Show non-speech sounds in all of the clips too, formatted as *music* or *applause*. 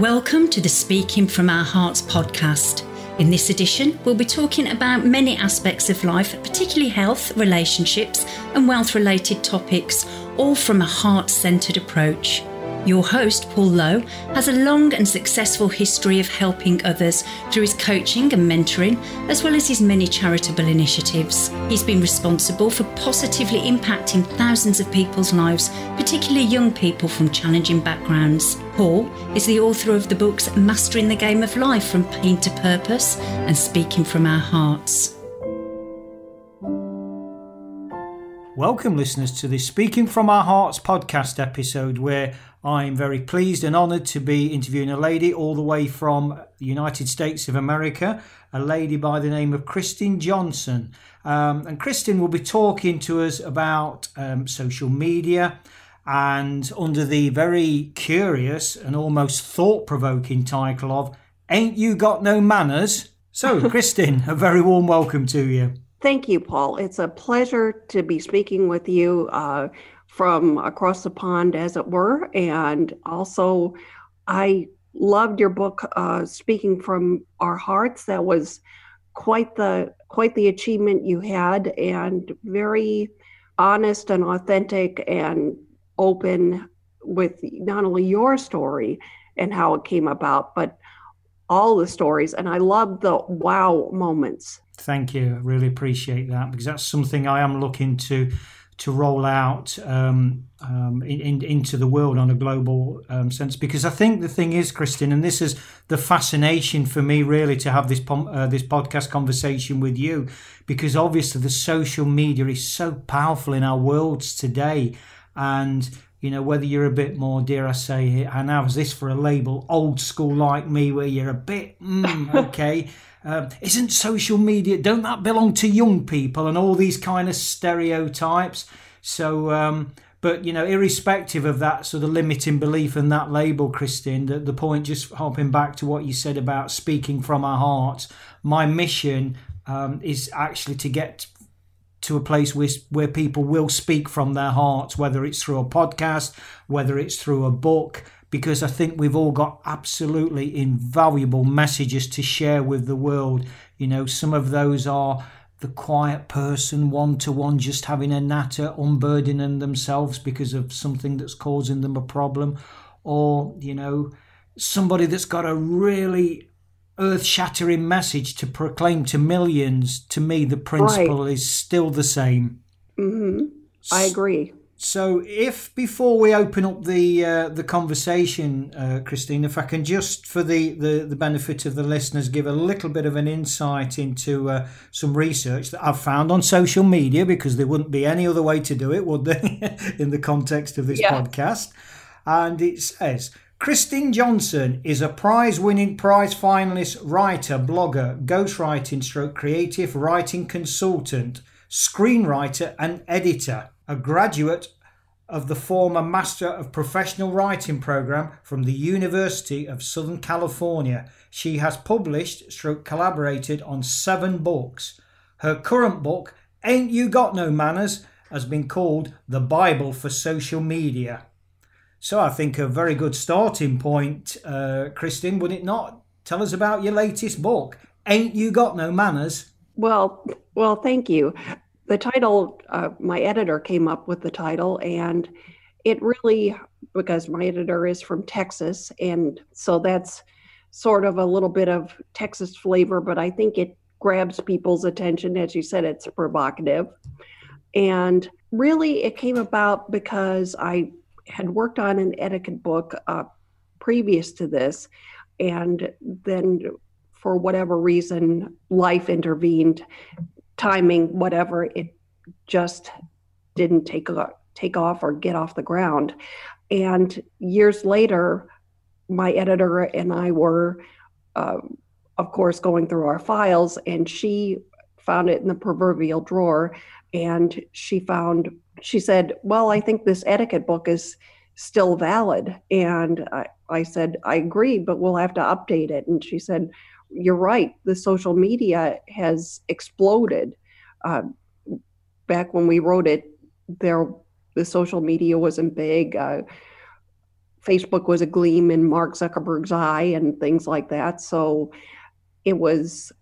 Welcome to the Speaking from Our Hearts podcast. In this edition, we'll be talking about many aspects of life, particularly health, relationships, and wealth related topics, all from a heart centered approach. Your host, Paul Lowe, has a long and successful history of helping others through his coaching and mentoring, as well as his many charitable initiatives. He's been responsible for positively impacting thousands of people's lives, particularly young people from challenging backgrounds. Paul is the author of the books Mastering the Game of Life from Pain to Purpose and Speaking from Our Hearts. Welcome, listeners, to this Speaking from Our Hearts podcast episode where I'm very pleased and honoured to be interviewing a lady all the way from the United States of America, a lady by the name of Kristin Johnson. Um, and Kristin will be talking to us about um, social media and under the very curious and almost thought provoking title of Ain't You Got No Manners? So, *laughs* Kristin, a very warm welcome to you. Thank you, Paul. It's a pleasure to be speaking with you uh, from across the pond, as it were. And also, I loved your book, uh, "Speaking from Our Hearts." That was quite the quite the achievement you had, and very honest and authentic and open with not only your story and how it came about, but all the stories. And I love the wow moments Thank you. I really appreciate that because that's something I am looking to to roll out um, um, in, in, into the world on a global um, sense. Because I think the thing is, Kristin, and this is the fascination for me really to have this uh, this podcast conversation with you, because obviously the social media is so powerful in our worlds today, and you know whether you're a bit more, dare I say, and how's this for a label, old school like me, where you're a bit mm, *laughs* okay. Um, isn't social media, don't that belong to young people and all these kind of stereotypes? So, um, but you know, irrespective of that sort of limiting belief and that label, christine the, the point, just hopping back to what you said about speaking from our hearts, my mission um, is actually to get to a place where, where people will speak from their hearts, whether it's through a podcast, whether it's through a book, because I think we've all got absolutely invaluable messages to share with the world. You know, some of those are the quiet person, one to one, just having a natter, unburdening themselves because of something that's causing them a problem, or, you know, somebody that's got a really earth shattering message to proclaim to millions. To me, the principle right. is still the same. Mm-hmm. I agree. So, if before we open up the uh, the conversation, uh, Kristin, if I can just, for the, the, the benefit of the listeners, give a little bit of an insight into uh, some research that I've found on social media, because there wouldn't be any other way to do it, would there, *laughs* in the context of this yeah. podcast? And it says Kristin Johnson is a prize winning, prize finalist writer, blogger, ghostwriting stroke creative writing consultant, screenwriter, and editor a graduate of the former Master of Professional Writing program from the University of Southern California. She has published stroke collaborated on seven books. Her current book, Ain't You Got No Manners, has been called The Bible for Social Media. So I think a very good starting point, uh, Kristin, would it not? Tell us about your latest book, Ain't You Got No Manners? Well, well, thank you the title, uh, my editor came up with the title, and it really, because my editor is from Texas, and so that's sort of a little bit of Texas flavor, but I think it grabs people's attention. As you said, it's provocative. And really, it came about because I had worked on an etiquette book uh, previous to this, and then for whatever reason, life intervened timing, whatever, it just didn't take take off or get off the ground. And years later, my editor and I were, uh, of course, going through our files, and she found it in the proverbial drawer. And she found, she said, Well, I think this etiquette book is still valid. And I, I said, I agree, but we'll have to update it. And she said, You're right. The social media has exploded uh, back when we wrote it, there the social media wasn't big. Uh, Facebook was a gleam in Mark Zuckerberg's eye and things like that. So it was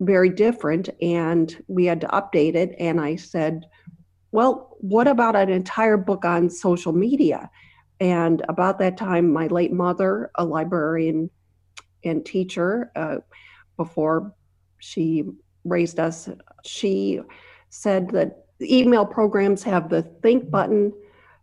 very different and we had to update it. And I said, well, what about an entire book on social media? And about that time, my late mother, a librarian and teacher, uh, before she raised us, she said that email programs have the think button,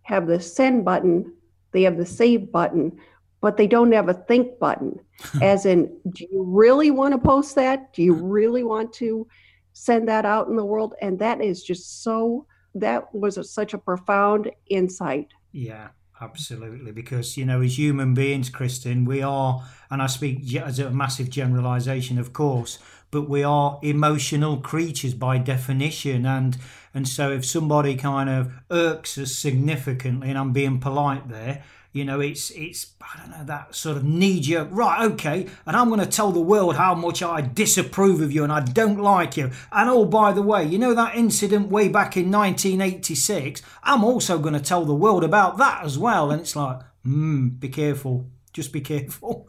have the send button, they have the save button, but they don't have a think button. *laughs* As in, do you really want to post that? Do you really want to send that out in the world? And that is just so, that was a, such a profound insight. Yeah. Absolutely, because you know, as human beings, Kristin, we are, and I speak as a massive generalization, of course, but we are emotional creatures by definition, and and so if somebody kind of irks us significantly, and I'm being polite there, you know, it's it's I don't know that sort of knee jerk. Right, okay, and I'm going to tell the world how much I disapprove of you and I don't like you. And oh, by the way, you know that incident way back in 1986. I'm also going to tell the world about that as well. And it's like, hmm, be careful. Just be careful.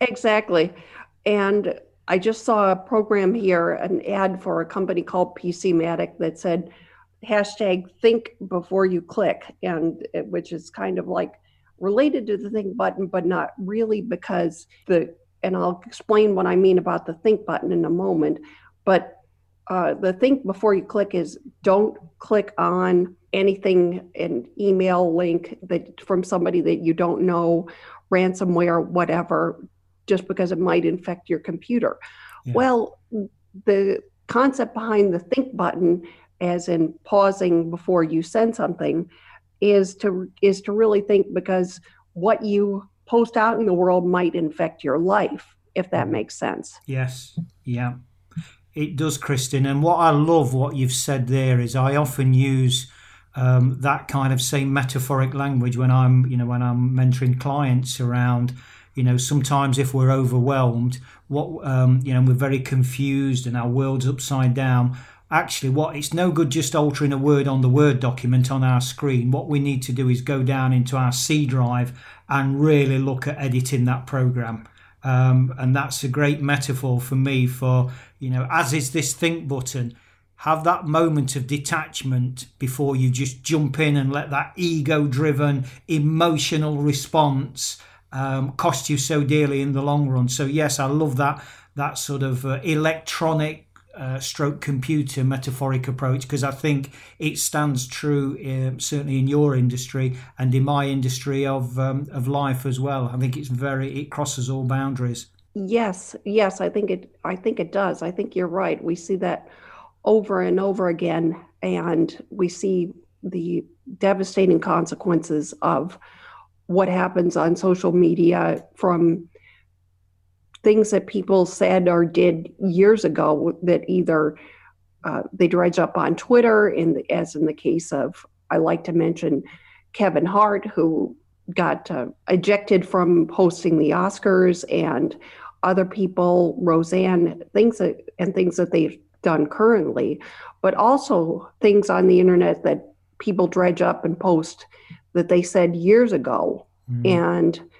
exactly, and I just saw a program here, an ad for a company called PCmatic that said hashtag think before you click and which is kind of like related to the think button but not really because the and i'll explain what i mean about the think button in a moment but uh, the think before you click is don't click on anything an email link that from somebody that you don't know ransomware whatever just because it might infect your computer yeah. well the concept behind the think button as in pausing before you send something is to is to really think because what you post out in the world might infect your life if that makes sense. Yes yeah. It does kristin and what i love what you've said there is i often use um, that kind of same metaphoric language when i'm you know when i'm mentoring clients around you know sometimes if we're overwhelmed what um, you know we're very confused and our world's upside down actually what it's no good just altering a word on the word document on our screen. What we need to do is go down into our c drive and really look at editing that program. Um, and that's a great metaphor for me for you know as is this think button have that moment of detachment before you just jump in and let that ego driven emotional response um, cost you so dearly in the long run. So yes i love that that sort of uh, electronic uh, stroke computer metaphoric approach because I think it stands true uh, certainly in your industry and in my industry of um, of life as well. I think it's very it crosses all boundaries. Yes, yes, I think it. I think it does. I think you're right. We see that over and over again, and we see the devastating consequences of what happens on social media from things that people said or did years ago that either uh, they dredge up on Twitter, in the, as in the case of, I like to mention Kevin Hart, who got uh, ejected from hosting the Oscars, and other people, Roseanne, things that, and things that they've done currently, but also things on the internet that people dredge up and post that they said years ago. Mm. And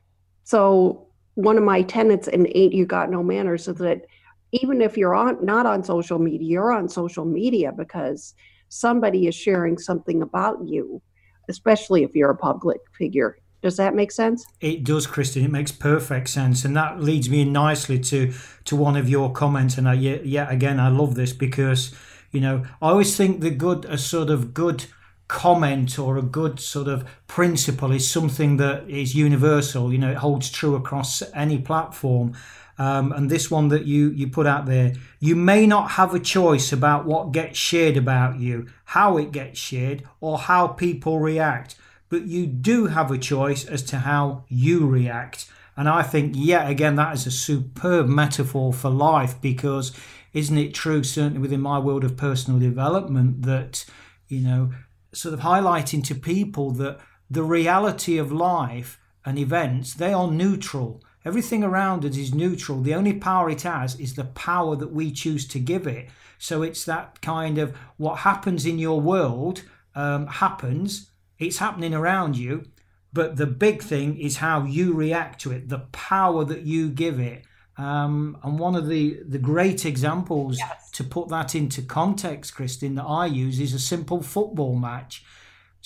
so one of my tenets in Ain't You Got No Manners is that even if you're on not on social media, you're on social media because somebody is sharing something about you, especially if you're a public figure. Does that make sense? It does, Kristin. It makes perfect sense, and that leads me nicely to to one of your comments. And I, yet, yet again, I love this because you know I always think the good, a sort of good comment or a good sort of principle is something that is universal. You know, it holds true across any platform. Um, and this one that you you put out there, you may not have a choice about what gets shared about you, how it gets shared, or how people react, but you do have a choice as to how you react. And I think, yet again, that is a superb metaphor for life because isn't it true, certainly within my world of personal development, that you know sort of highlighting to people that the reality of life and events they are neutral. Everything around us is neutral. The only power it has is the power that we choose to give it. So it's that kind of what happens in your world um, happens. It's happening around you. But the big thing is how you react to it, the power that you give it. Um, and one of the, the great examples yes. to put that into context, Kristin, that I use is a simple football match.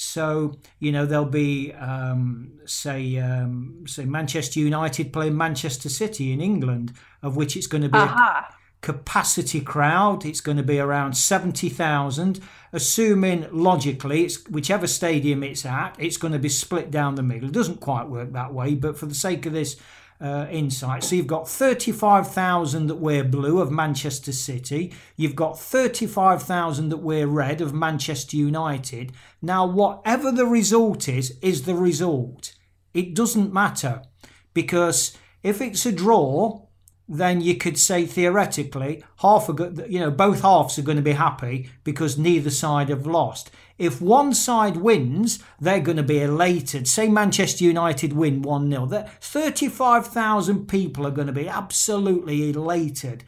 So you know there'll be um, say um, say Manchester United playing Manchester City in England, of which it's going to be uh-huh. a capacity crowd. It's going to be around seventy thousand. Assuming logically, it's whichever stadium it's at, it's going to be split down the middle. It doesn't quite work that way, but for the sake of this uh, insight. So you've got 35,000 that wear blue of Manchester City. You've got 35,000 that wear red of Manchester United. Now, whatever the result is, is the result. It doesn't matter because if it's a draw, then you could say theoretically half are you know both halves are going to be happy because neither side have lost if one side wins, they're going to be elated. Say Manchester United win 1 0. 35,000 people are going to be absolutely elated.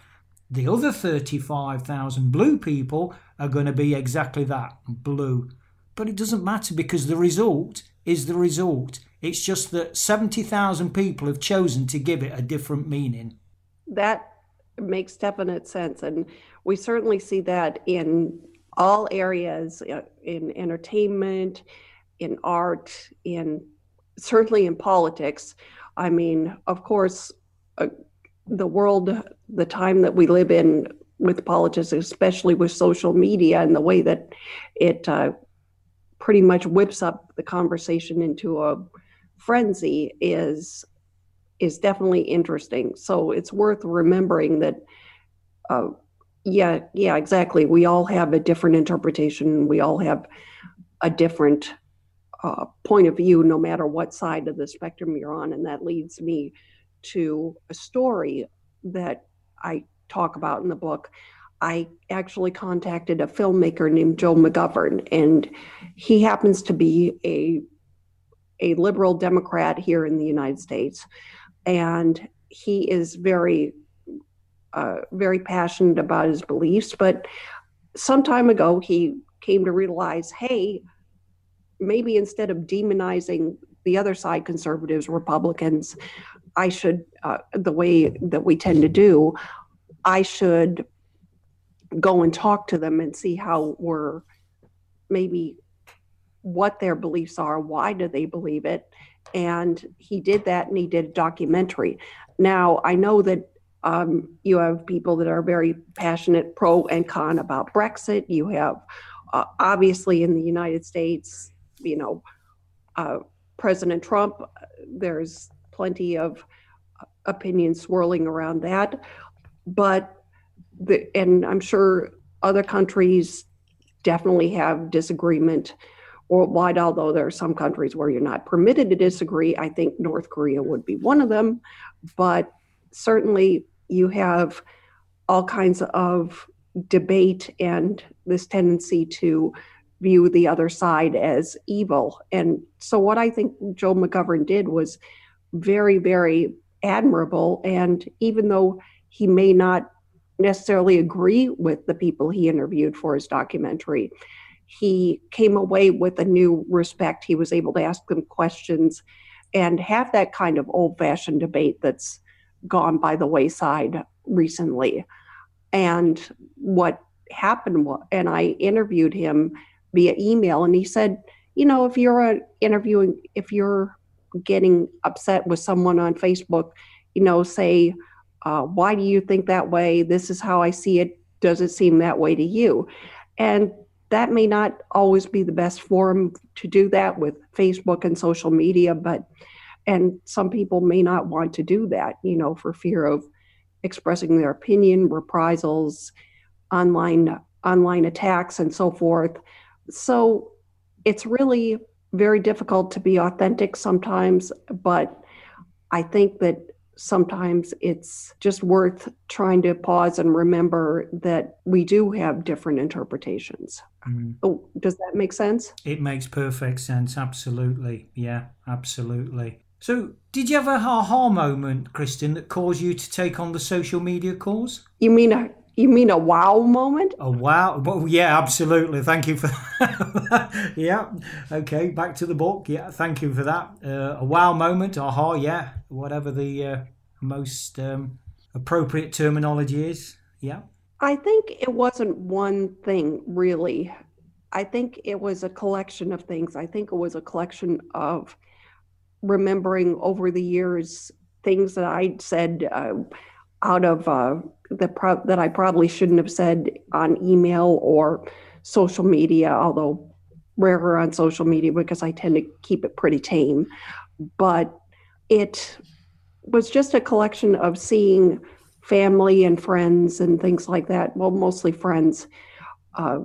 The other 35,000 blue people are going to be exactly that blue. But it doesn't matter because the result is the result. It's just that 70,000 people have chosen to give it a different meaning. That makes definite sense. And we certainly see that in all areas uh, in entertainment, in art, in certainly in politics. I mean, of course, uh, the world, the time that we live in with politics, especially with social media and the way that it uh, pretty much whips up the conversation into a frenzy, is is definitely interesting. So it's worth remembering that uh, yeah, yeah, exactly. We all have a different interpretation. We all have a different uh, point of view, no matter what side of the spectrum you're on. And that leads me to a story that I talk about in the book. I actually contacted a filmmaker named Joe McGovern, and he happens to be a a liberal Democrat here in the United States, and he is very uh, very passionate about his beliefs, but some time ago he came to realize, hey, maybe instead of demonizing the other side, conservatives, Republicans, I should, uh, the way that we tend to do, I should go and talk to them and see how we're maybe what their beliefs are, why do they believe it, and he did that and he did a documentary. Now I know that um, you have people that are very passionate pro and con about Brexit. You have, uh, obviously, in the United States, you know, uh, President Trump, there's plenty of opinions swirling around that. But, the, and I'm sure other countries definitely have disagreement worldwide, although there are some countries where you're not permitted to disagree. I think North Korea would be one of them. But certainly you have all kinds of debate and this tendency to view the other side as evil. And so, what I think Joe McGovern did was very, very admirable. And even though he may not necessarily agree with the people he interviewed for his documentary, he came away with a new respect. He was able to ask them questions and have that kind of old fashioned debate that's gone by the wayside recently. And what happened and I interviewed him via email, and he said, you know, if you're interviewing, if you're getting upset with someone on Facebook, you know, say, uh, why do you think that way? This is how I see it. Does it seem that way to you? And that may not always be the best forum to do that with Facebook and social media, but and some people may not want to do that you know for fear of expressing their opinion reprisals online online attacks and so forth. So it's really very difficult to be authentic sometimes but i think that sometimes it's just worth trying to pause and remember that we do have different interpretations. Mm. Oh, does that make sense? It makes perfect sense. Absolutely. Yeah, absolutely. So, did you have a aha moment, Kristin, that caused you to take on the social media cause? You mean a, You mean a wow moment? A wow. Well, yeah, absolutely. Thank you for that. *laughs* yeah. Okay. Back to the book. Yeah. Thank you for that. Uh, a wow moment. Aha. Yeah. Whatever the uh, most um, appropriate terminology is. Yeah. I think it wasn't one thing really. I think it was a collection of things. I think it was a collection of remembering over the years things that I'd said uh, out of uh, that pro- that I probably shouldn't have said on email or social media, although rarer on social media because I tend to keep it pretty tame. But it was just a collection of seeing family and friends and things like that. Well, mostly friends. Uh,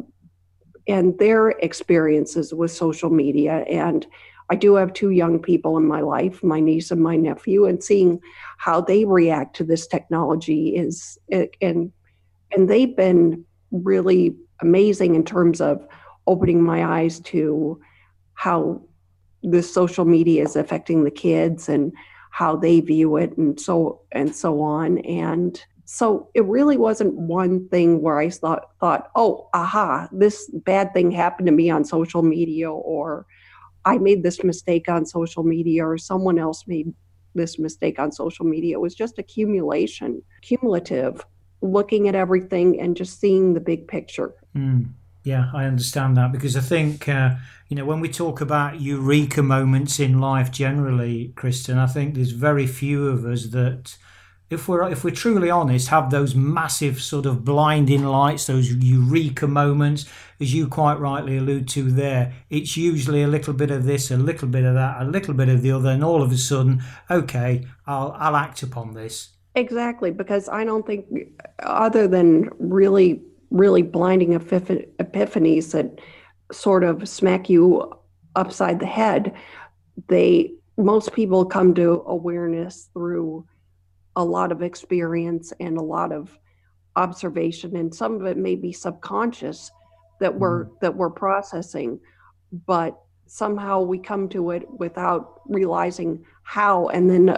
and their experiences with social media and I do have two young people in my life, my niece and my nephew, and seeing how they react to this technology is and and they've been really amazing in terms of opening my eyes to how the social media is affecting the kids and how they view it and so and so on. And so it really wasn't one thing where I thought thought oh aha this bad thing happened to me on social media or I made this mistake on social media or someone else made this mistake on social media. It was just accumulation, cumulative, looking at everything and just seeing the big picture. Mm. Yeah, I understand that because I think, uh, you know, when we talk about eureka moments in life generally, Kristin, I think there's very few of us that if we're if we're truly honest, have those massive sort of blinding lights, those eureka moments, as you quite rightly allude to there. It's usually a little bit of this, a little bit of that, a little bit of the other, and all of a sudden, okay, I'll I'll act upon this. Exactly, because I don't think, other than really really blinding epiphanies that sort of smack you upside the head, they most people come to awareness through a lot of experience and a lot of observation and some of it may be subconscious that we're mm. that we're processing but somehow we come to it without realizing how and then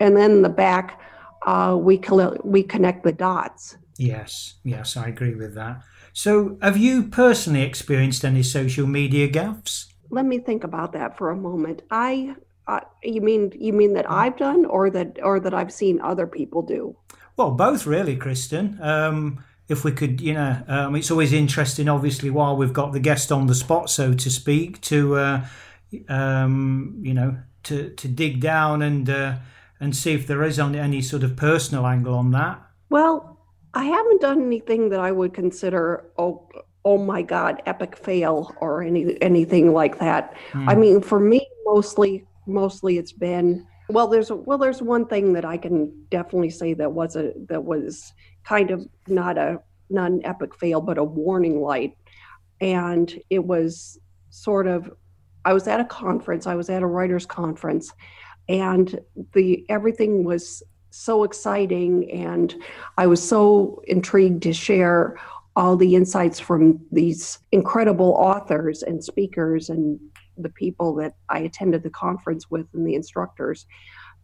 and then the back uh, we we connect the dots. Yes yes i agree with that. So have you personally experienced any social media gaffes? Let me think about that for a moment. I uh, you mean you mean that I've done, or that or that I've seen other people do? Well, both really, Kristin. Um, if we could, you know, um, it's always interesting. Obviously, while we've got the guest on the spot, so to speak, to uh, um, you know, to to dig down and uh, and see if there is any sort of personal angle on that. Well, I haven't done anything that I would consider oh oh my god epic fail or any anything like that. Mm. I mean, for me, mostly mostly it's been well there's well there's one thing that i can definitely say that was a that was kind of not a not an epic fail but a warning light. And it was sort of i was at a conference i was at a writers conference and the everything was so exciting and i was so intrigued to share all the insights from these incredible authors and speakers and the people that I attended the conference with and the instructors.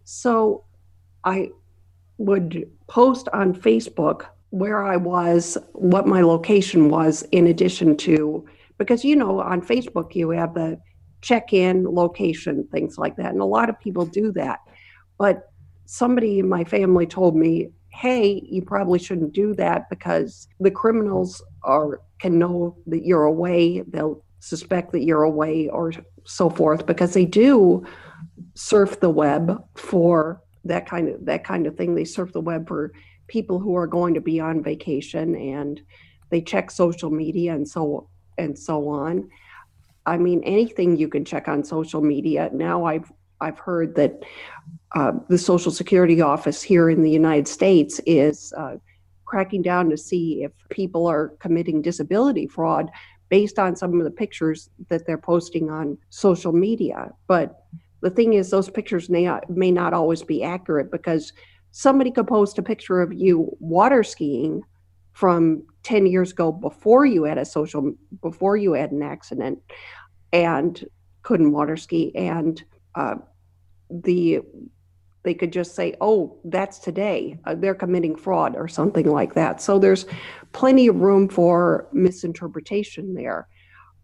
So I would post on Facebook where I was, what my location was, in addition to, because you know, on Facebook, you have the check in location, things like that. And a lot of people do that. But somebody in my family told me, hey, you probably shouldn't do that because the criminals are can know that you're away. They'll suspect that you're away or so forth because they do surf the web for that kind of that kind of thing. They surf the web for people who are going to be on vacation and they check social media and so and so on. I mean anything you can check on social media. Now i've i've heard that uh, the social security office here in the united states is uh, cracking down to see if people are committing disability fraud based on some of the pictures that they're posting on social media. But the thing is, those pictures may not, may not always be accurate because somebody could post a picture of you water skiing from 10 years ago before you had a social before you had an accident and couldn't water ski and uh, the they could just say, oh, that's today. Uh, they're committing fraud or something like that. So there's plenty of room for misinterpretation there.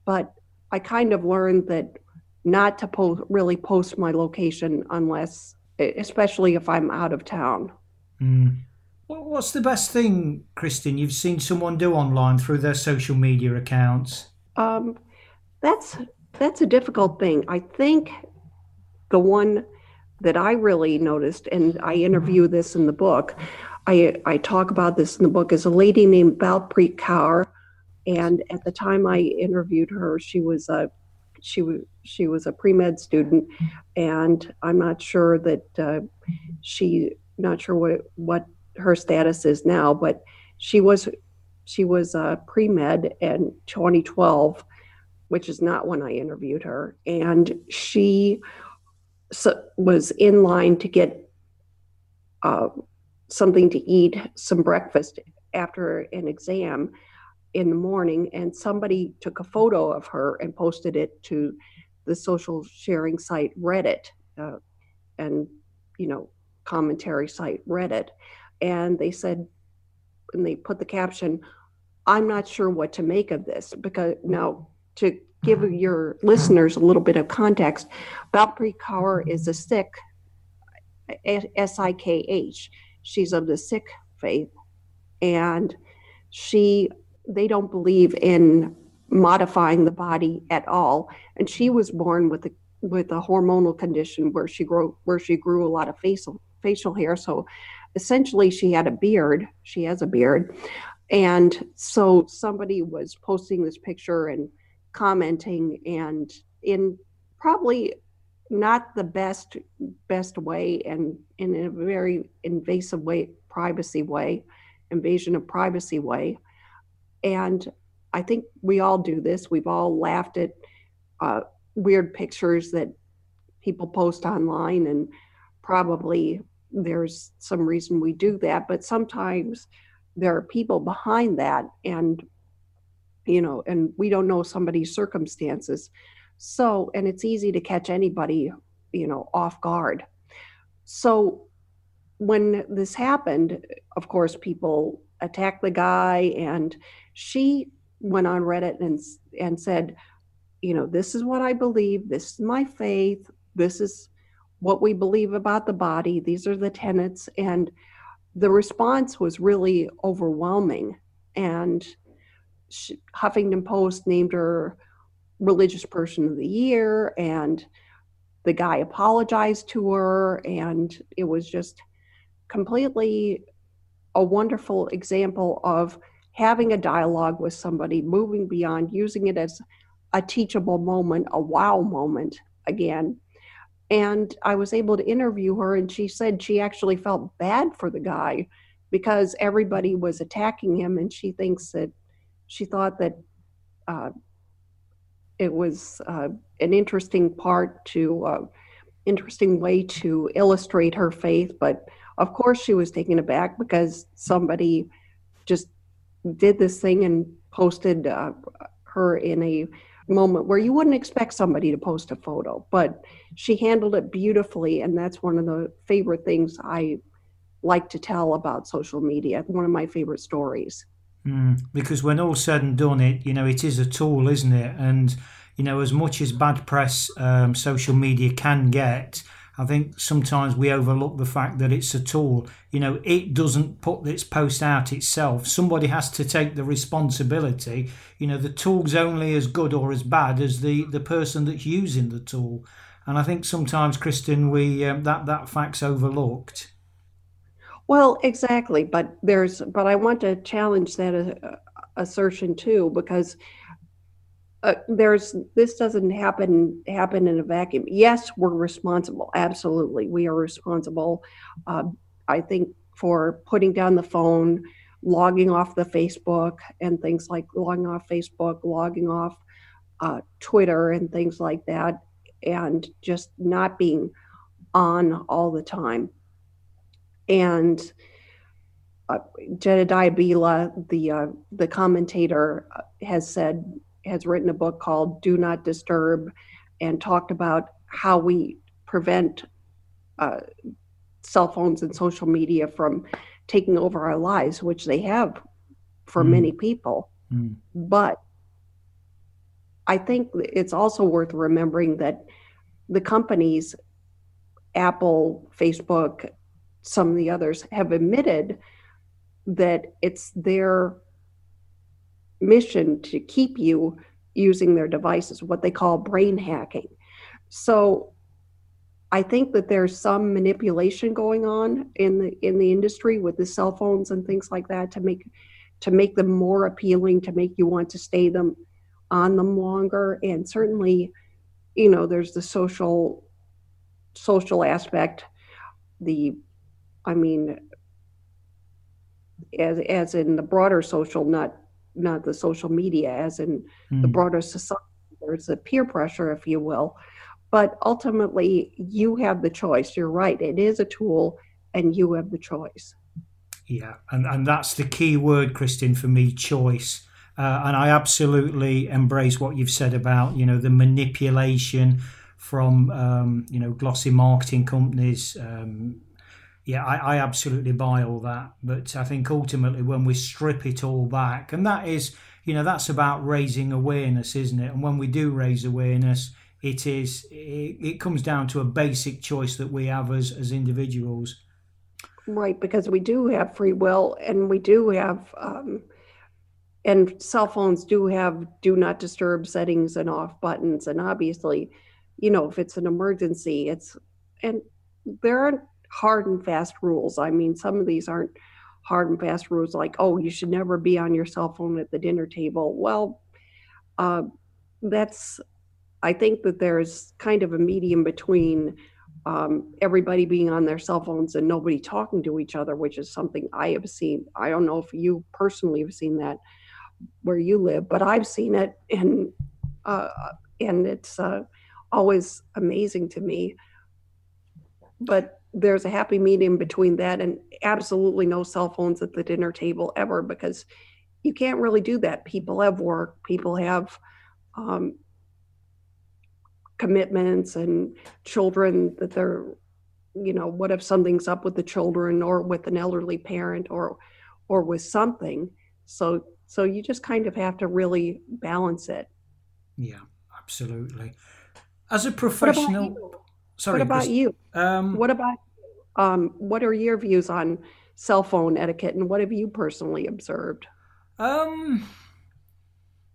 But I kind of learned that not to post, really post my location unless, especially if I'm out of town. Mm. What's the best thing, Kristin, you've seen someone do online through their social media accounts? Um, that's that's a difficult thing. I think the one that I really noticed, and I interview this in the book, I, I talk about this in the book, is a lady named Balpreet Kaur. And at the time I interviewed her, she was a she was she was a pre med student, and I'm not sure that uh, she not sure what what her status is now, but she was she was a pre med in 2012, which is not when I interviewed her, and she so, was in line to get uh, something to eat, some breakfast after an exam in the morning, and somebody took a photo of her and posted it to the social sharing site Reddit, uh, and you know commentary site Reddit, and they said, and they put the caption, "I'm not sure what to make of this," because now to give your listeners a little bit of context, Balpreet Kaur is a Sikh, S I K H. She's of the Sikh faith, and she they don't believe in modifying the body at all. And she was born with a with a hormonal condition where she grew where she grew a lot of facial facial hair. So essentially, she had a beard. She has a beard, and so somebody was posting this picture and commenting and in probably not the best best way and in a very invasive way privacy way invasion of privacy way. And i think we all do this. We've all laughed at uh, weird pictures that people post online and probably there's some reason we do that but sometimes there are people behind that and you know, and we don't know somebody's circumstances. So, and it's easy to catch anybody, you know, off guard. So, when this happened, of course, people attacked the guy, and she went on Reddit and and said, you know, this is what I believe. This is my faith. This is what we believe about the body. These are the tenets, and the response was really overwhelming. And Huffington Post named her religious person of the year and the guy apologized to her and it was just completely a wonderful example of having a dialogue with somebody moving beyond using it as a teachable moment a wow moment again. And i was able to interview her and she said she actually felt bad for the guy because everybody was attacking him and she thinks that she thought that uh, it was uh, an interesting part to uh, interesting way to illustrate her faith but of course she was taken aback because somebody just did this thing and posted uh, her in a moment where you wouldn't expect somebody to post a photo but she handled it beautifully and that's one of the favorite things i like to tell about social media one of my favorite stories Mm, because when all said and done, it you know it is a tool, isn't it? And you know as much as bad press um, social media can get, I think sometimes we overlook the fact that it's a tool. You know, it doesn't put its post out itself. Somebody has to take the responsibility. You know, the tool's only as good or as bad as the the person that's using the tool. And I think sometimes, Kristin, we um, that that fact's overlooked. Well, exactly, but there's but I want to challenge that uh, assertion too because uh, there's this doesn't happen happen in a vacuum. Yes, we're responsible. Absolutely, we are responsible. Uh, I think for putting down the phone, logging off the Facebook, and things like logging off Facebook, logging off uh, Twitter, and things like that, and just not being on all the time and uh, Jedediah Bila, the uh, the commentator, uh, has said has written a book called "Do Not Disturb," and talked about how we prevent uh, cell phones and social media from taking over our lives, which they have for mm. many people. Mm. But I think it's also worth remembering that the companies, Apple, Facebook, some of the others, have admitted that it's their mission to keep you using their devices, what they call brain hacking. So I think that there's some manipulation going on in the in the industry with the cell phones and things like that to make to make them more appealing, to make you want to stay them on them longer. And certainly, you know, there's the social social aspect, the I mean as as in the broader social, not not the social media, as in mm. the hmm. broader society. There's a peer pressure, if you will. But ultimately, you have the choice. You're right. It is a tool, and you have the choice. Yeah, and, and that's the key word, Kristin, for me choice. Uh, and I absolutely embrace what you've said about, you know, the manipulation from, um, you know, glossy marketing companies, um, yeah, I, I absolutely buy all that. But I think ultimately, when we strip it all back, and that is, you know, that's about raising awareness, isn't it? And when we do raise awareness, it is it, it comes down to a basic choice that we have as as individuals. Right, because we do have free will, and we do have, um, and cell phones do have do not disturb settings and off buttons, and obviously, you know, if it's an emergency, it's and there aren't hard and fast rules. I mean, some of these aren't hard and fast rules like, oh, you should never be on your cell phone at the dinner table. Well, uh, that's, I think that there's kind of a medium between um, everybody being on their cell phones and nobody talking to each other, which is something I have seen. I don't know if you personally have seen that where you live, but I've seen it, and uh, and it's uh, always amazing to me. But there's a happy medium between that and absolutely no cell phones at the dinner table ever because you can't really do that. People have work, people have um, commitments and children that they're, you know, what if something's up with the children or with an elderly parent or or with something. So so you just kind of have to really balance it. Yeah, absolutely. As a professional Sorry. What about Chris, you? Um, what about um, what are your views on cell phone etiquette, and what have you personally observed? Um,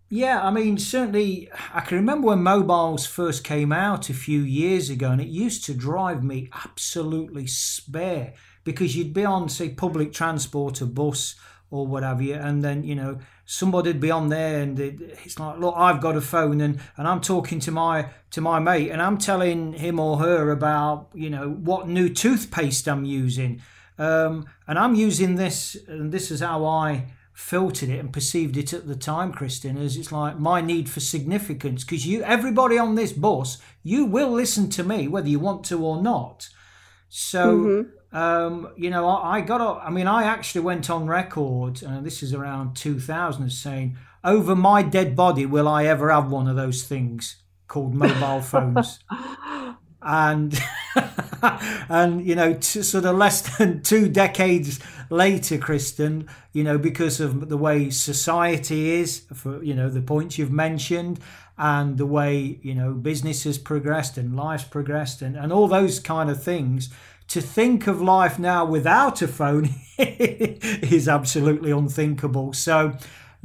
yeah, I mean, certainly, I can remember when mobiles first came out a few years ago, and it used to drive me absolutely spare because you'd be on, say, public transport, a bus or what have you, and then you know somebody'd be on there, and it's like, look, I've got a phone, and and I'm talking to my to my mate, and I'm telling him or her about you know what new toothpaste I'm using, um, and I'm using this, and this is how I filtered it and perceived it at the time, Kristin, as it's like my need for significance. Because you, everybody on this bus, you will listen to me whether you want to or not. So mm-hmm. Um, you know, I, I got. I mean, I actually went on record. Uh, this is around 2000, as saying, "Over my dead body, will I ever have one of those things called mobile *laughs* phones?" and *laughs* and you know, t- sort of less than two decades later, Kristin, you know, because of the way society is, for you know, the points you've mentioned, and the way you know business has progressed and life's progressed, and and all those kind of things to think of life now without a phone *laughs* is absolutely unthinkable. So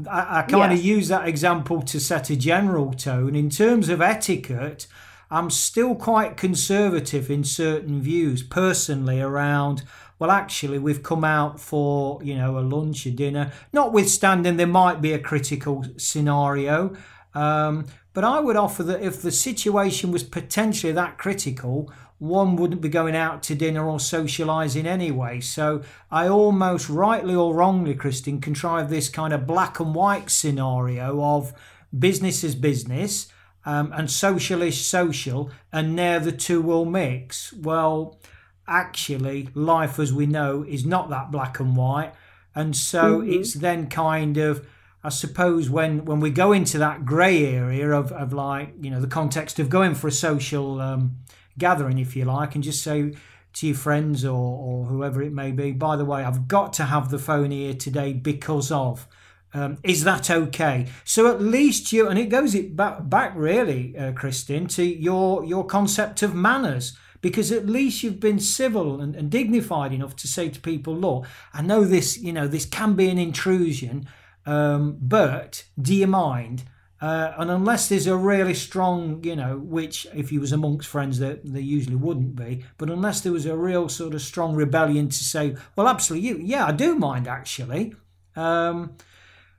I, I kind of use that example to set a general tone. In terms of etiquette, I'm still quite conservative in certain views personally around well actually we've come out for you know a lunch a dinner notwithstanding there might be a critical scenario um, but i would offer that if the situation was potentially that critical one wouldn't be going out to dinner or socializing anyway. So I almost rightly or wrongly, Christine, contrive this kind of black and white scenario of business is business um, and social is social, and there the two will mix. Well, actually, life as we know is not that black and white. And so mm-hmm. it's then kind of, I suppose, when, when we go into that grey area of, of like, you know, the context of going for a social um, gathering, if you like, and just say, to your friends or, or whoever it may be. By the way, I've got to have the phone here today because of. Um, is that okay? So at least you, and it goes it back, back really, uh, Kristin, to your your concept of manners, because at least you've been civil and, and dignified enough to say to people, look, I know this, you know, this can be an intrusion, um, but do you mind? Uh, and unless there's a really strong, you know, which if he was amongst friends, there usually wouldn't be, but unless there was a real sort of strong rebellion to say, well, absolutely, you, yeah, I do mind actually. Um,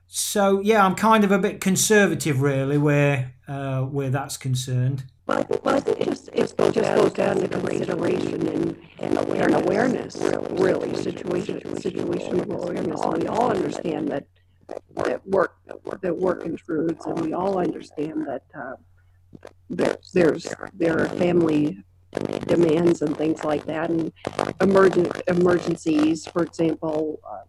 so yeah, I'm kind of a bit conservative, really, where uh, where that's concerned. But, but it just it goes, just goes down to consideration and, and awareness, and awareness really, really situation, awareness. We all understand that that work that work intrudes, and we all understand that uh, there, there's there are family demands and things like that, and emergent emergencies. For example, uh,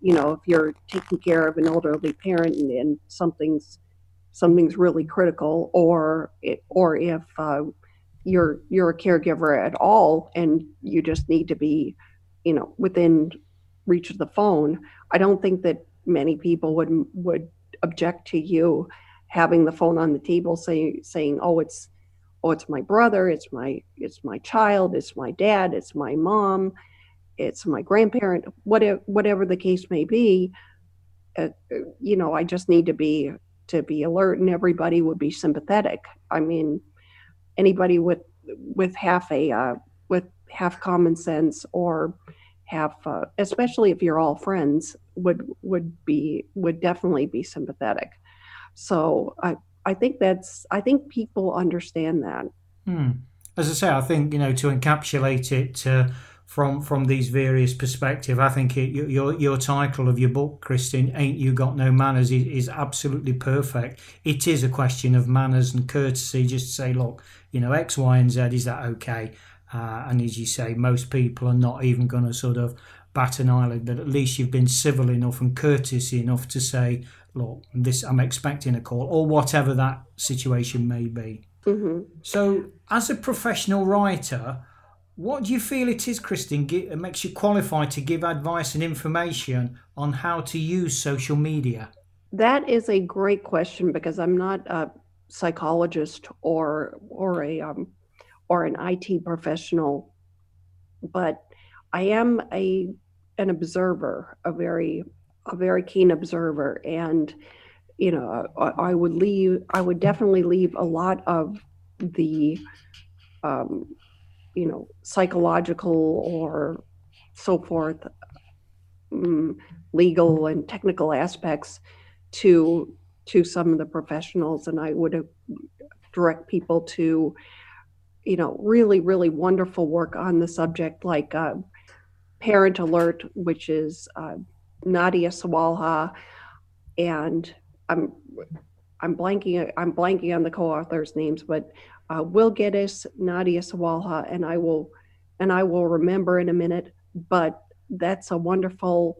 you know, if you're taking care of an elderly parent and, and something's something's really critical, or it, or if uh, you're you're a caregiver at all and you just need to be, you know, within reach of the phone. I don't think that many people would would object to you having the phone on the table saying saying oh it's oh it's my brother it's my it's my child it's my dad it's my mom it's my grandparent whatever whatever the case may be uh, you know i just need to be to be alert and everybody would be sympathetic. I mean anybody with with half a uh, with half common sense or have uh, especially if you're all friends would would be would definitely be sympathetic. So i i think that's i think people understand that. Hmm. as i say i think you know to encapsulate it uh, from from these various perspectives i think it, your your title of your book kristin ain't you got no manners is, is absolutely perfect. It is a question of manners and courtesy. Just to say look you know x y and z is that okay uh, and as you say, most people are not even going to sort of bat an eyelid, but at least you've been civil enough and courteous enough to say, look, this I'm expecting a call, or whatever that situation may be. Mm-hmm. So, as a professional writer, what do you feel it is, Kristin, it makes you qualified to give advice and information on how to use social media? That is a great question because I'm not a psychologist or or a um, or an IT professional, but I am a an observer, a very a very keen observer, and you know I, I would leave. I would definitely leave a lot of the um, you know psychological or so forth um, legal and technical aspects to to some of the professionals and i would direct people to you know, really, really wonderful work on the subject, like uh, Parent Alert, which is uh, Nadia Sawalha, and I'm I'm blanking I'm blanking on the co-authors' names, but uh, Will Geddes, Nadia Sawalha, and I will and I will remember in a minute. But that's a wonderful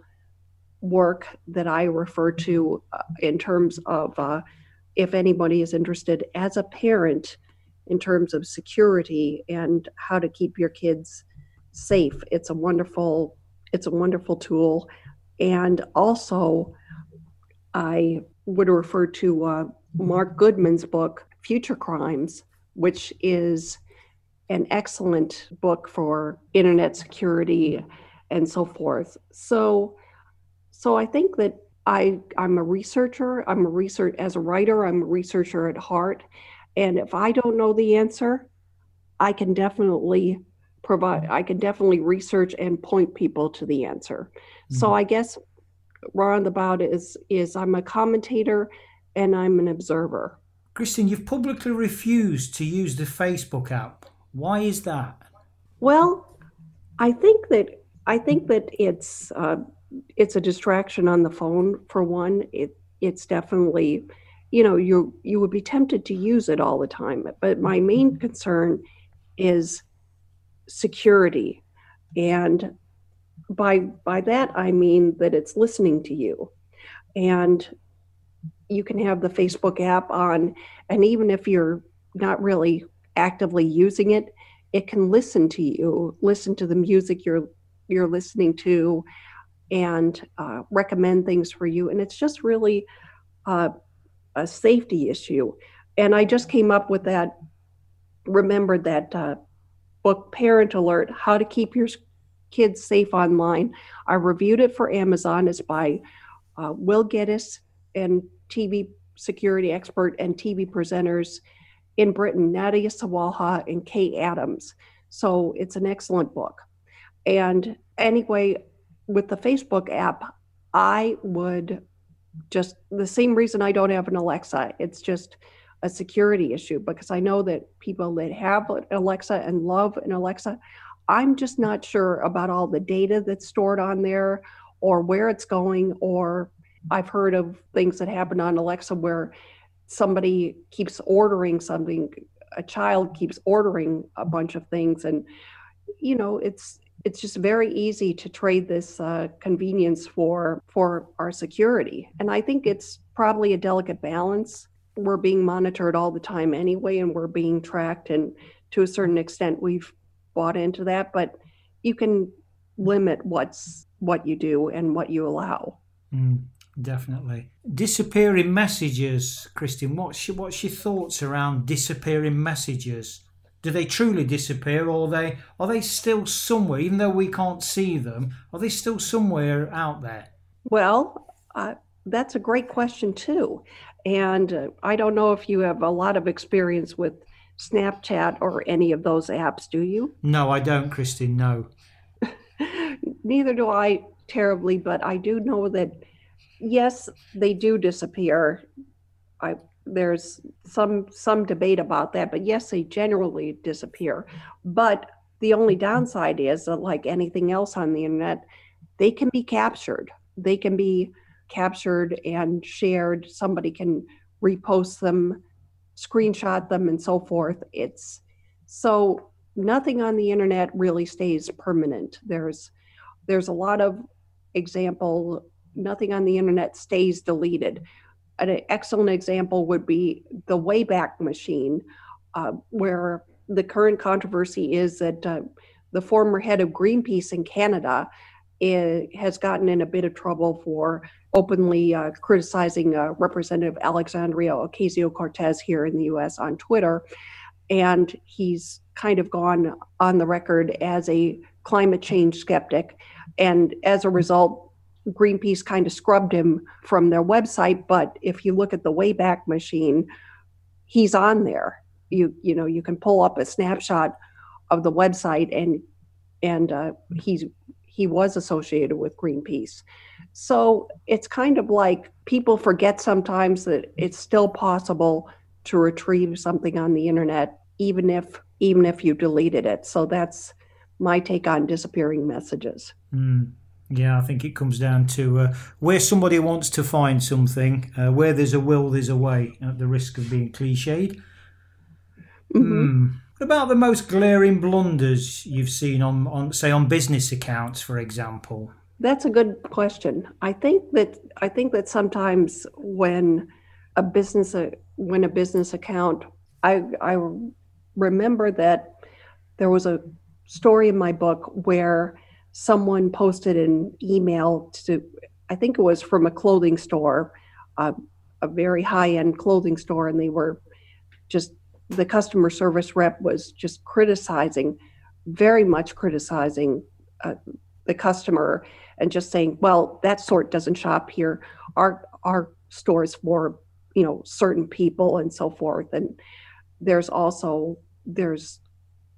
work that I refer to uh, in terms of uh, if anybody is interested as a parent in terms of security and how to keep your kids safe. It's a wonderful it's a wonderful tool, and also I would refer to uh, Marc Goodman's book Future Crimes, which is an excellent book for internet security and so forth. So, so I think that I I'm a researcher. I'm a research as a writer. I'm a researcher at heart, and if I don't know the answer, I can definitely provide, I can definitely research and point people to the answer. Mm-hmm. So I guess roundabout is is I'm a commentator and I'm an observer. Kristin, you've publicly refused to use the Facebook app. Why is that? Well, I think that I think that it's uh, it's a distraction on the phone for one. It it's definitely you know you you would be tempted to use it all the time but my main mm-hmm. concern is security and by by that i mean that it's listening to you and you can have the facebook app on and even if you're not really actively using it it can listen to you, listen to the music you're you're listening to, and uh, recommend things for you. And it's just really uh, a safety issue. And I just came up with that, remembered that uh, book, Parent Alert How to Keep Your Kids Safe Online. I reviewed it for Amazon. It's by uh, Will Geddes and TV security expert and TV presenters in Britain, Nadia Sawalha and Kaye Adams. So it's an excellent book. And anyway, with the Facebook app, I would just the same reason I don't have an Alexa. It's just a security issue because I know that people that have an Alexa and love an Alexa, I'm just not sure about all the data that's stored on there or where it's going. Or I've heard of things that happen on Alexa where somebody keeps ordering something, a child keeps ordering a bunch of things, and you know, it's it's just very easy to trade this uh, convenience for for our security. And i think it's probably a delicate balance. We're being monitored all the time anyway and we're being tracked and to a certain extent we've bought into that but you can limit what's what you do and what you allow. Mm, definitely. Disappearing messages christine what's your, what's your thoughts around disappearing messages do they truly disappear or are they are they still somewhere even though we can't see them are they still somewhere out there? Well uh, that's a great question too. And uh, i don't know if you have a lot of experience with snapchat or any of those apps do you? No i don't christine no. *laughs* Neither do i terribly but i do know that yes they do disappear. I there's some some debate about that but yes they generally disappear. But the only downside is that like anything else on the internet they can be captured. They can be captured and shared. Somebody can repost them screenshot them and so forth. It's so nothing on the internet really stays permanent. There's there's a lot of example nothing on the internet stays deleted an excellent example would be the Wayback Machine, uh, where the current controversy is that uh, the former head of Greenpeace in Canada is, eh, has gotten in a bit of trouble for openly uh, criticizing uh, Representative Alexandria Ocasio Cortez here in the US on Twitter. And he's kind of gone on the record as a climate change skeptic. And as a result, Greenpeace kind of scrubbed him from their website, but if you look at the Wayback Machine, he's on there. You you know you can pull up a snapshot of the website and and uh, he's he was associated with Greenpeace. So it's kind of like people forget sometimes that it's still possible to retrieve something on the internet, even if even if you deleted it. So that's my take on disappearing messages. Mm. Yeah, I think it comes down to uh, where somebody wants to find something. Uh, where there's a will, there's a way. At the risk of being cliched. Mm-hmm. Mm. What about the most glaring blunders you've seen on, on, say, on business accounts, for example? That's a good question. I think that I think that sometimes when a business uh, when a business account, I I remember that there was a story in my book where someone posted an email to, I think it was from a clothing store, uh, a very high end clothing store, and they were just, the customer service rep was just criticizing, very much criticizing uh, the customer and just saying, well, that sort doesn't shop here. Our, our store is for, you know, certain people and so forth. And there's also, there's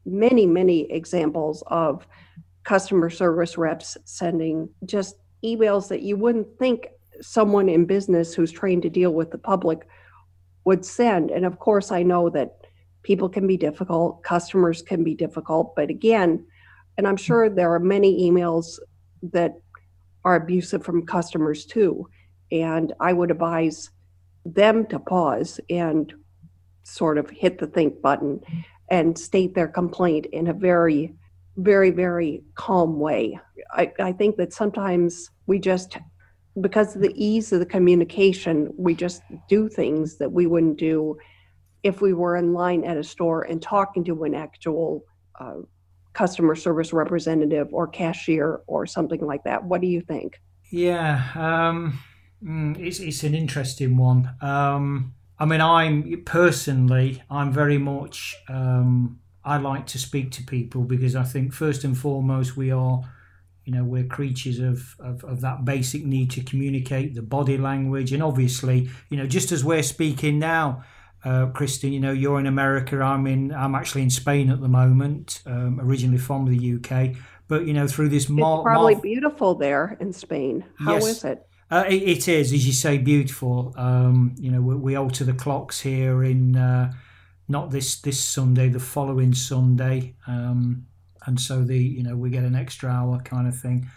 many, many examples of customer service reps sending just emails that you wouldn't think someone in business who's trained to deal with the public would send. And of course, I know that people can be difficult, customers can be difficult, but again, and I'm sure there are many emails that are abusive from customers too. And I would advise them to pause and sort of hit the think button and state their complaint in a very very, very calm way. I, I think that sometimes we just, because of the ease of the communication, we just do things that we wouldn't do if we were in line at a store and talking to an actual uh, customer service representative or cashier or something like that. What do you think? Yeah, um, mm, it's it's an interesting one. Um, I mean, I'm personally, I'm very much. Um, I like to speak to people because I think first and foremost we are, you know, we're creatures of, of, of that basic need to communicate, the body language, and obviously, you know, just as we're speaking now, uh, Kristin, you know, you're in America. I'm in. I'm actually in Spain at the moment. Um, originally from the UK, but you know, through this mar- it's probably mar- beautiful there in Spain. How yes. is it? Uh, it, it is, as you say, beautiful. Um, you know, we, we, alter the clocks here in uh, not this this Sunday, the following Sunday, um, and so the you know we get an extra hour kind of thing.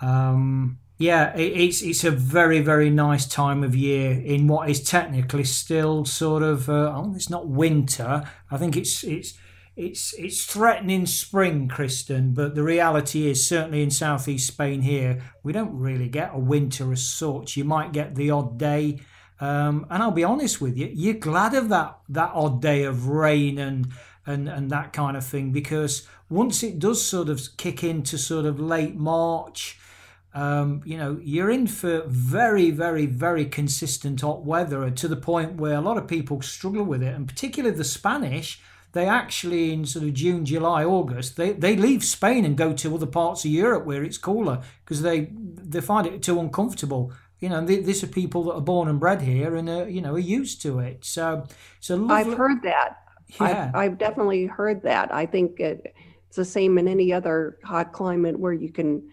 Um, yeah, it, it's it's a very very nice time of year in what is technically still sort of uh, oh, it's not winter. I think it's it's it's it's threatening spring, Kristin, but the reality is certainly in southeast Spain here, we don't really get a winter as such. You might get the odd day, um, and I'll be honest with you, you're glad of that that odd day of rain and and and that kind of thing because once it does sort of kick into sort of late March. Um, you know, you're in for very, very, very consistent hot weather to the point where a lot of people struggle with it, and particularly the Spanish they actually in sort of June, July, August, they, they leave Spain and go to other parts of Europe where it's cooler because they they find it too uncomfortable. You know, these are people that are born and bred here and are, you know are used to it. So, so I've heard that. Yeah. I've, I've definitely heard that. I think it, it's the same in any other hot climate where you can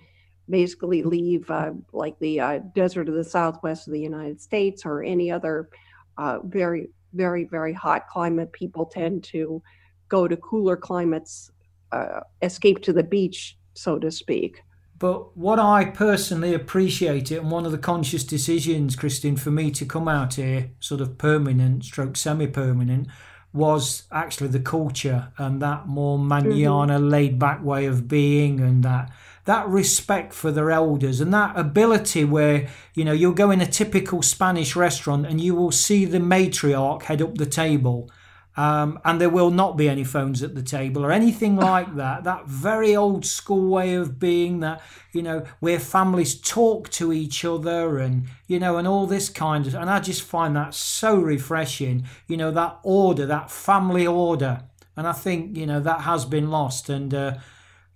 basically leave, uh, like the uh, desert of the southwest of the United States or any other uh, very very, very hot climate, people tend to go to cooler climates, uh, escape to the beach, so to speak. But what I personally appreciate it, and one of the conscious decisions, Christine, for me to come out here, sort of permanent, stroke semi-permanent, was actually the culture and that more manana, mm-hmm. laid-back way of being, and that that respect for their elders and that ability where you know you'll go in a typical Spanish restaurant and you will see the matriarch head up the table. Um, and there will not be any phones at the table or anything *laughs* like that. That very old school way of being that, you know, where families talk to each other and, you know, and all this kind of, and I just find that so refreshing, you know, that order, that family order. And I think, you know, that has been lost. And, uh,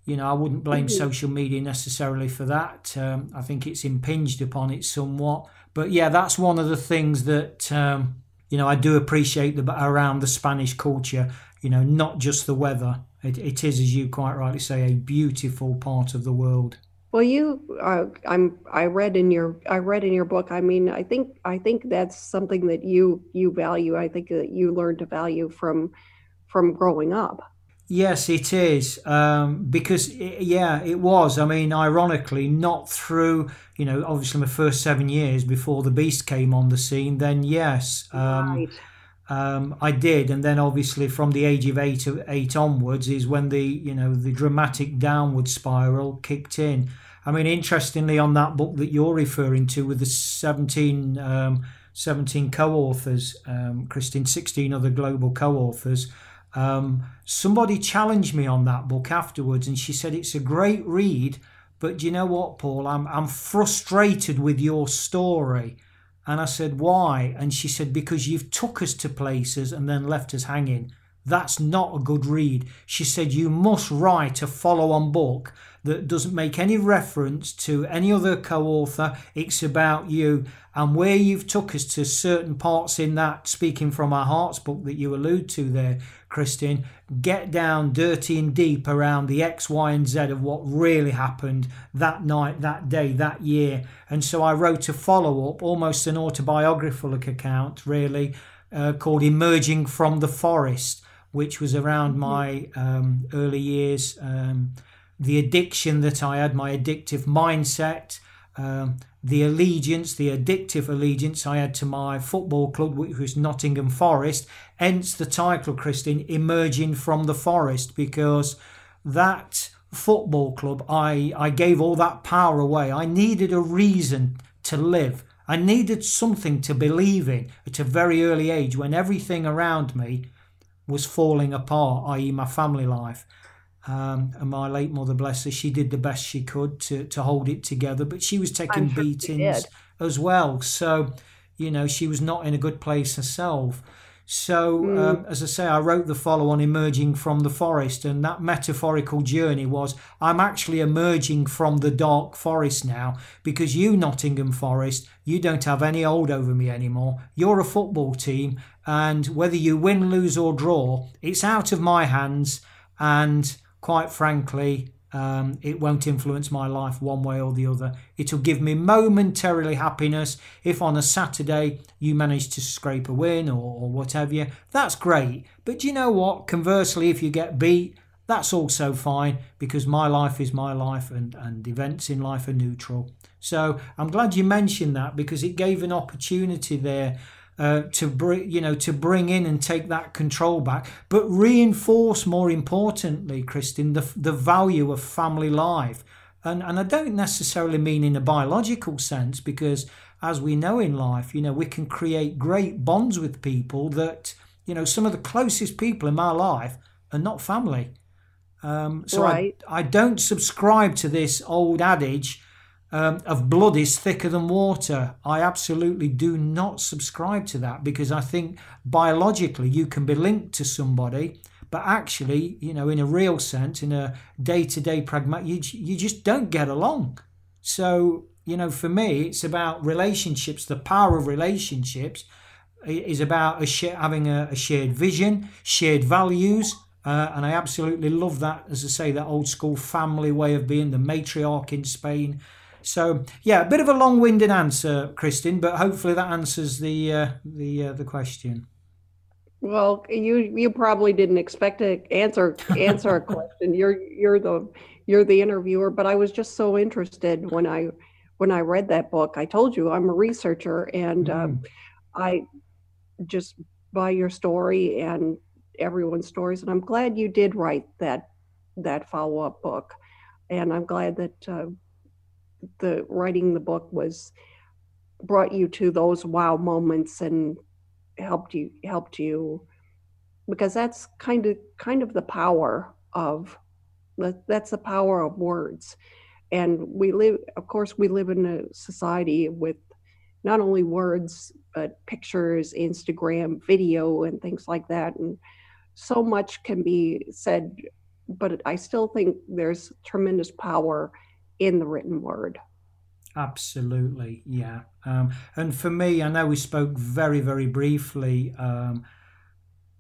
you know, I wouldn't blame mm-hmm. social media necessarily for that. Um, I think it's impinged upon it somewhat. But yeah, that's one of the things that, um, you know, I do appreciate the, around the Spanish culture, you know, not just the weather. It, it is, as you quite rightly say, a beautiful part of the world. Well, you, uh, I'm, I read in your, I read in your book. I mean, I think, I think that's something that you, you value. I think that you learned to value from, from growing up. Yes, it is. Um, because, it, yeah, it was. I mean, ironically, not through, you know, obviously my first seven years before the Beast came on the scene, then yes. Um, right. Um, I did, and then obviously from the age of eight of eight onwards is when the you know the dramatic downward spiral kicked in. I mean, interestingly, on that book that you're referring to, with the 17, um, 17 co-authors, um, Christine, sixteen other global co-authors, um, somebody challenged me on that book afterwards, and she said it's a great read, but you know what, Paul? I'm I'm frustrated with your story. And I said, why? And she said, because you've took us to places and then left us hanging. That's not a good read. She said, you must write a follow on book that doesn't make any reference to any other co-author. It's about you and where you've took us to certain parts in that speaking from our hearts book that you allude to there, Christian. Get down dirty and deep around the X, Y, and Z of what really happened that night, that day, that year. And so I wrote a follow up, almost an autobiographical account, really, uh, called Emerging from the Forest, which was around mm-hmm. my um, early years. Um, the addiction that I had, my addictive mindset, um, the allegiance, the addictive allegiance I had to my football club, which was Nottingham Forest, hence the title, Christine, Emerging from the Forest, because that football club, I, I gave all that power away. I needed a reason to live. I needed something to believe in at a very early age when everything around me was falling apart, i.e., my family life. Um, and my late mother, bless her, she did the best she could to, to hold it together, but she was taking sure beatings as well. So, you know, she was not in a good place herself. So, mm. um, as I say, I wrote the follow on emerging from the forest, and that metaphorical journey was I'm actually emerging from the dark forest now because you, Nottingham Forest, you don't have any hold over me anymore. You're a football team, and whether you win, lose, or draw, it's out of my hands. And quite frankly, um, it won't influence my life one way or the other. It'll give me momentarily happiness if on a Saturday you manage to scrape a win or, or whatever. That's great. But you know what? Conversely, if you get beat, that's also fine because my life is my life and, and events in life are neutral. So I'm glad you mentioned that because it gave an opportunity there uh, to bring you know to bring in and take that control back, but reinforce more importantly, Kristin, the the value of family life. And and I don't necessarily mean in a biological sense because as we know in life, you know, we can create great bonds with people that you know some of the closest people in my life are not family. Um, so right. I, I don't subscribe to this old adage um, of blood is thicker than water. I absolutely do not subscribe to that because I think biologically you can be linked to somebody, but actually, you know, in a real sense, in a day to day pragmatic, you, you just don't get along. So, you know, for me, it's about relationships. The power of relationships is about a share, having a, a, shared vision, shared values. Uh, and I absolutely love that, as I say, that old school family way of being, the matriarch in Spain. So yeah, a bit of a long-winded answer, Kristin, but hopefully that answers the uh, the uh, the question. Well, you you probably didn't expect to answer answer a question. *laughs* You're you're the you're the interviewer, but I was just so interested when I when I read that book. I told you I'm a researcher, and mm. um, I just by your story and everyone's stories, and I'm glad you did write that that follow up book, and I'm glad that uh, the writing the book was brought you to those wow moments and helped you helped you. Because that's kind of kind of the power of that's the power of words. And we live of course we live in a society with not only words but pictures instagram video and things like that and so much can be said but i still think there's tremendous power in the written word. Absolutely, yeah. Um, and for me, I know we spoke very, very briefly, um,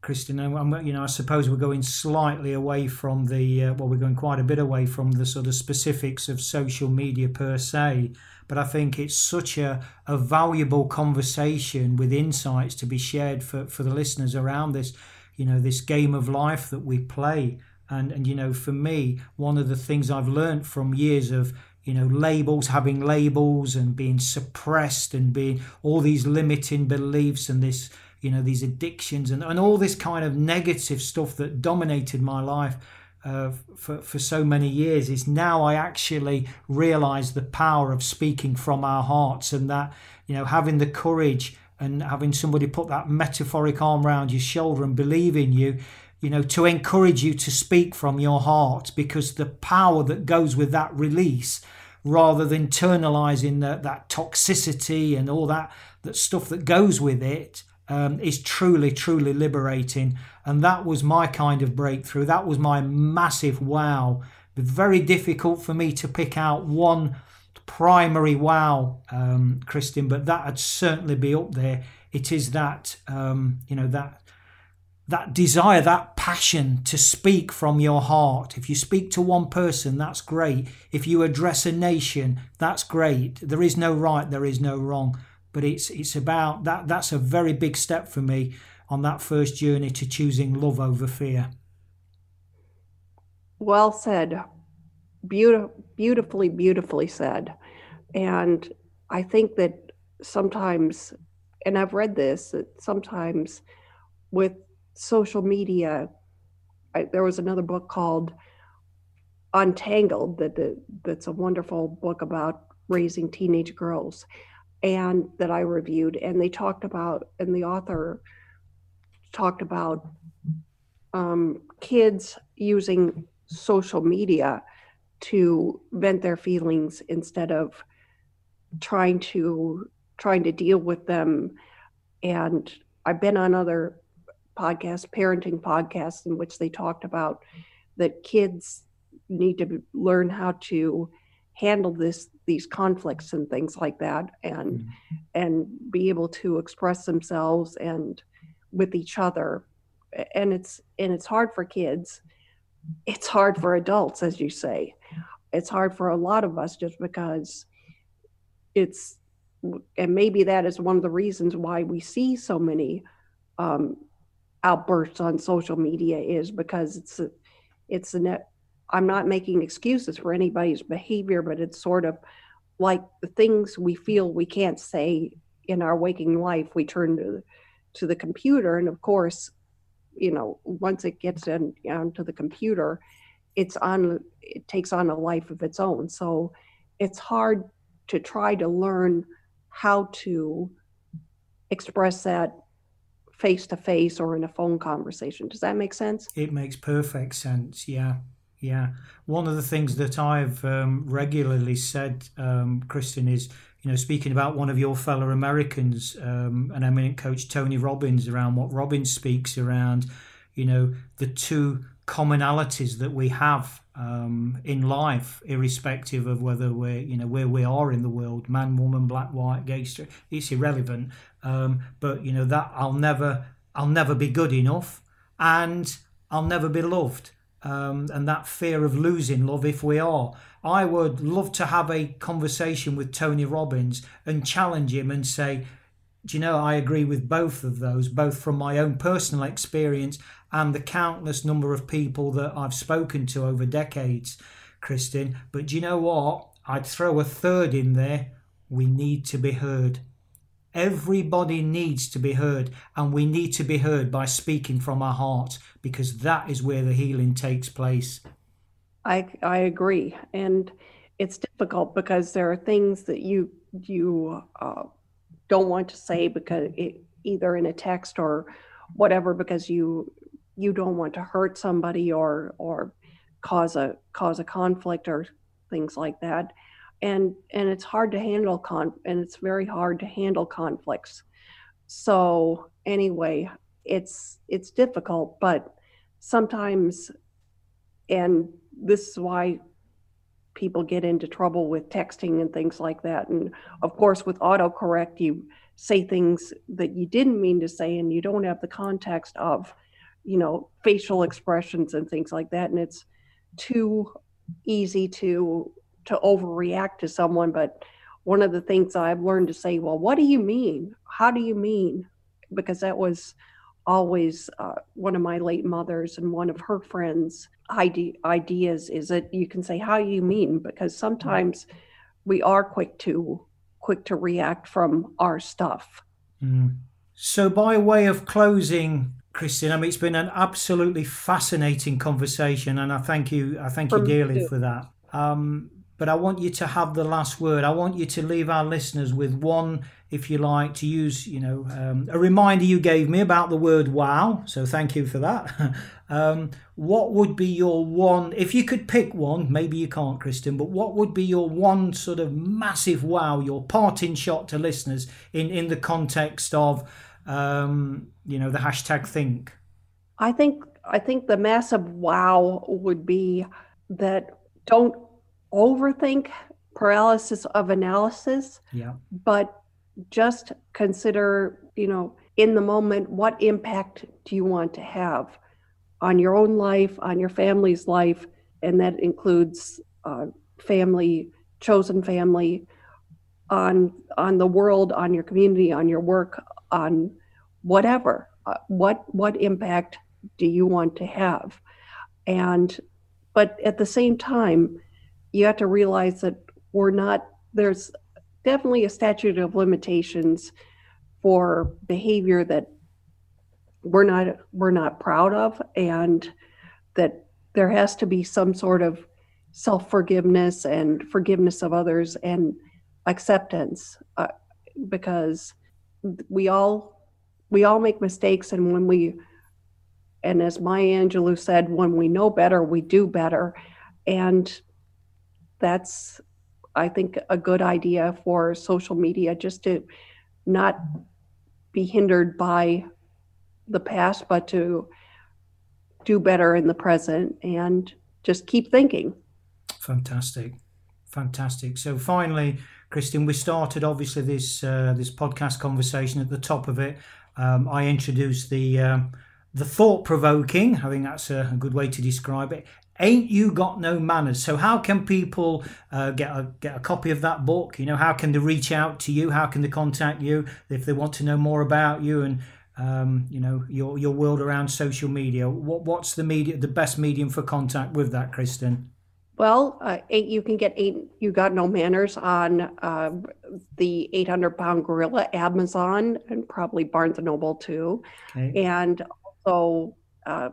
Kristin. And you know, I suppose we're going slightly away from the uh, well, we're going quite a bit away from the sort of specifics of social media per se. But I think it's such a, a valuable conversation with insights to be shared for, for the listeners around this, you know, this game of life that we play. And and you know, for me, one of the things I've learned from years of you know labels having labels and being suppressed and being all these limiting beliefs and this you know these addictions and, and all this kind of negative stuff that dominated my life uh, for, for so many years is now I actually realize the power of speaking from our hearts and that you know having the courage and having somebody put that metaphoric arm around your shoulder and believe in you you know, to encourage you to speak from your heart because the power that goes with that release rather than internalizing the, that toxicity and all that, that stuff that goes with it um, is truly, truly liberating. And that was my kind of breakthrough. That was my massive wow. Very difficult for me to pick out one primary wow, um, Kristin, but that would certainly be up there. It is that, um, you know, that that desire, that passion to speak from your heart. If you speak to one person, that's great. If you address a nation, that's great. There is no right, there is no wrong. But it's it's about that that's a very big step for me on that first journey to choosing love over fear. Well said. Beautiful, beautifully, beautifully said. And I think that sometimes, and I've read this, that sometimes with social media. I, there was another book called Untangled that the, that's a wonderful book about raising teenage girls, and that I reviewed. And they talked about, and the author talked about um, kids using social media to vent their feelings instead of trying to trying to deal with them and i've been on other podcasts parenting podcasts in which they talked about that kids need to learn how to handle this these conflicts and things like that and mm-hmm. and be able to express themselves and with each other. And it's and it's hard for kids. It's hard for adults as you say. It's hard for a lot of us just because it's and maybe that is one of the reasons why we see so many um, outbursts on social media is because it's a, it's a I'm not making excuses for anybody's behavior, but it's sort of like the things we feel we can't say in our waking life, we turn to to the computer, and of course, you know, once it gets in onto the computer, it's on it takes on a life of its own. So it's hard to try to learn how to express that face to face or in a phone conversation. Does that make sense? It makes perfect sense. Yeah. Yeah. One of the things that I've um, regularly said, um, Kristin, is, you know, speaking about one of your fellow Americans, um, an eminent coach, Tony Robbins, around what Robbins speaks around, you know, the two commonalities that we have um, in life, irrespective of whether we're, you know, where we are in the world, man, woman, black, white, gay, straight, it's irrelevant. Um, but you know that I'll never, I'll never be good enough, and I'll never be loved. Um, and that fear of losing love if we are. I would love to have a conversation with Tony Robbins and challenge him and say, do you know, I agree with both of those, both from my own personal experience and the countless number of people that I've spoken to over decades, Kristin. But do you know what? I'd throw a third in there. We need to be heard. Everybody needs to be heard, and we need to be heard by speaking from our heart because that is where the healing takes place. I I agree, and it's difficult because there are things that you you uh, don't want to say because it, either in a text or whatever because you you don't want to hurt somebody or or cause a cause a conflict or things like that and and it's hard to handle con and it's very hard to handle conflicts. So anyway it's it's difficult but sometimes and this is why people get into trouble with texting and things like that. And of course with autocorrect you say things that you didn't mean to say and you don't have the context of you know facial expressions and things like that. And it's too easy to to overreact to someone but one of the things i've learned to say well what do you mean how do you mean because that was always uh, one of my late mothers and one of her friends ide- ideas is that you can say how you mean because sometimes we are quick to quick to react from our stuff mm. so by way of closing Kristin. I mean, it's been an absolutely fascinating conversation, and I thank you. I thank you dearly for that. Um, but I want you to have the last word. I want you to leave our listeners with one, if you like, to use, you know, um, a reminder you gave me about the word wow. So thank you for that. *laughs* um, what would be your one, if you could pick one, maybe you can't, Kristin, but what would be your one sort of massive wow, your parting shot to listeners in, in the context of, um, you know, the hashtag think? I think I think the massive wow would be that don't overthink paralysis of analysis. Yeah. But just consider, you know, in the moment, what impact do you want to have on your own life, on your family's life, and that includes uh, family, chosen family, on on the world, on your community, on your work, on whatever. Uh, what what impact do you want to have? And but at the same time, you have to realize that we're not there's definitely a statute of limitations for behavior that we're not we're not proud of and that there has to be some sort of self-forgiveness and forgiveness of others and acceptance uh, because we all we all make mistakes and when we and as Maya Angelou said, when we know better, we do better. And that's, I think, a good idea for social media just to not be hindered by the past, but to do better in the present and just keep thinking. Fantastic. Fantastic. So finally, Kristin, we started obviously this uh, this podcast conversation at the top of it. Um, I introduced the um, the thought provoking. I think that's a, a, good way to describe it. Ain't you got no manners? So how can people uh, get a get a copy of that book? You know, how can they reach out to you? How can they contact you if they want to know more about you and um, you know your your world around social media? What what's the media the best medium for contact with that, kristin Well, uh, eight, you can get eight. You got no manners on uh, the 800 pound gorilla Amazon and probably Barnes and Noble too, okay. and also uh,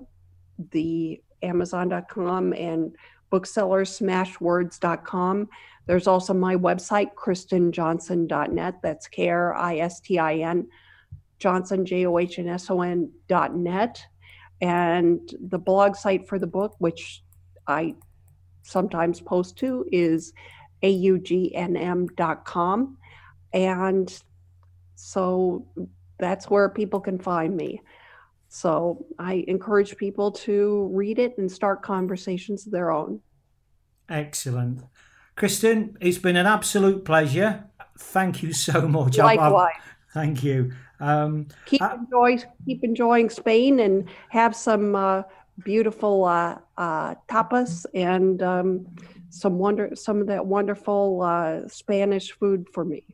the Amazon.com and booksellersmashwords.com. There's also my website, kristinjohnson.net. That's K R I S T I N Johnson dot net, and the blog site for the book, which I sometimes post to is augnm.com. And so that's where people can find me. So I encourage people to read it and start conversations of their own. Excellent. Kristin, it's been an absolute pleasure. Thank you so much. Likewise. thank you. Um, keep uh, enjoy, keep enjoying Spain and have some uh, beautiful uh, uh, tapas and um, some wonder some of that wonderful uh, Spanish food for me.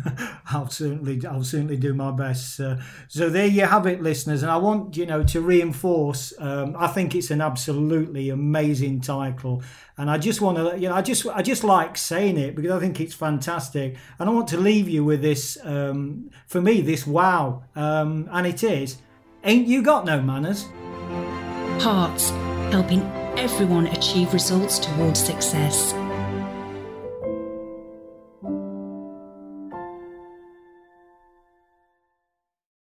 *laughs* I'll certainly I'll certainly do my best. Uh, so there you have it, listeners. And I want you know to reinforce. Um, I think it's an absolutely amazing title, and I just want to you know I just I just like saying it because I think it's fantastic, and I want to leave you with this. Um, for me, this wow, um, and it is. Ain't you got no manners? Hearts, helping everyone achieve results towards success.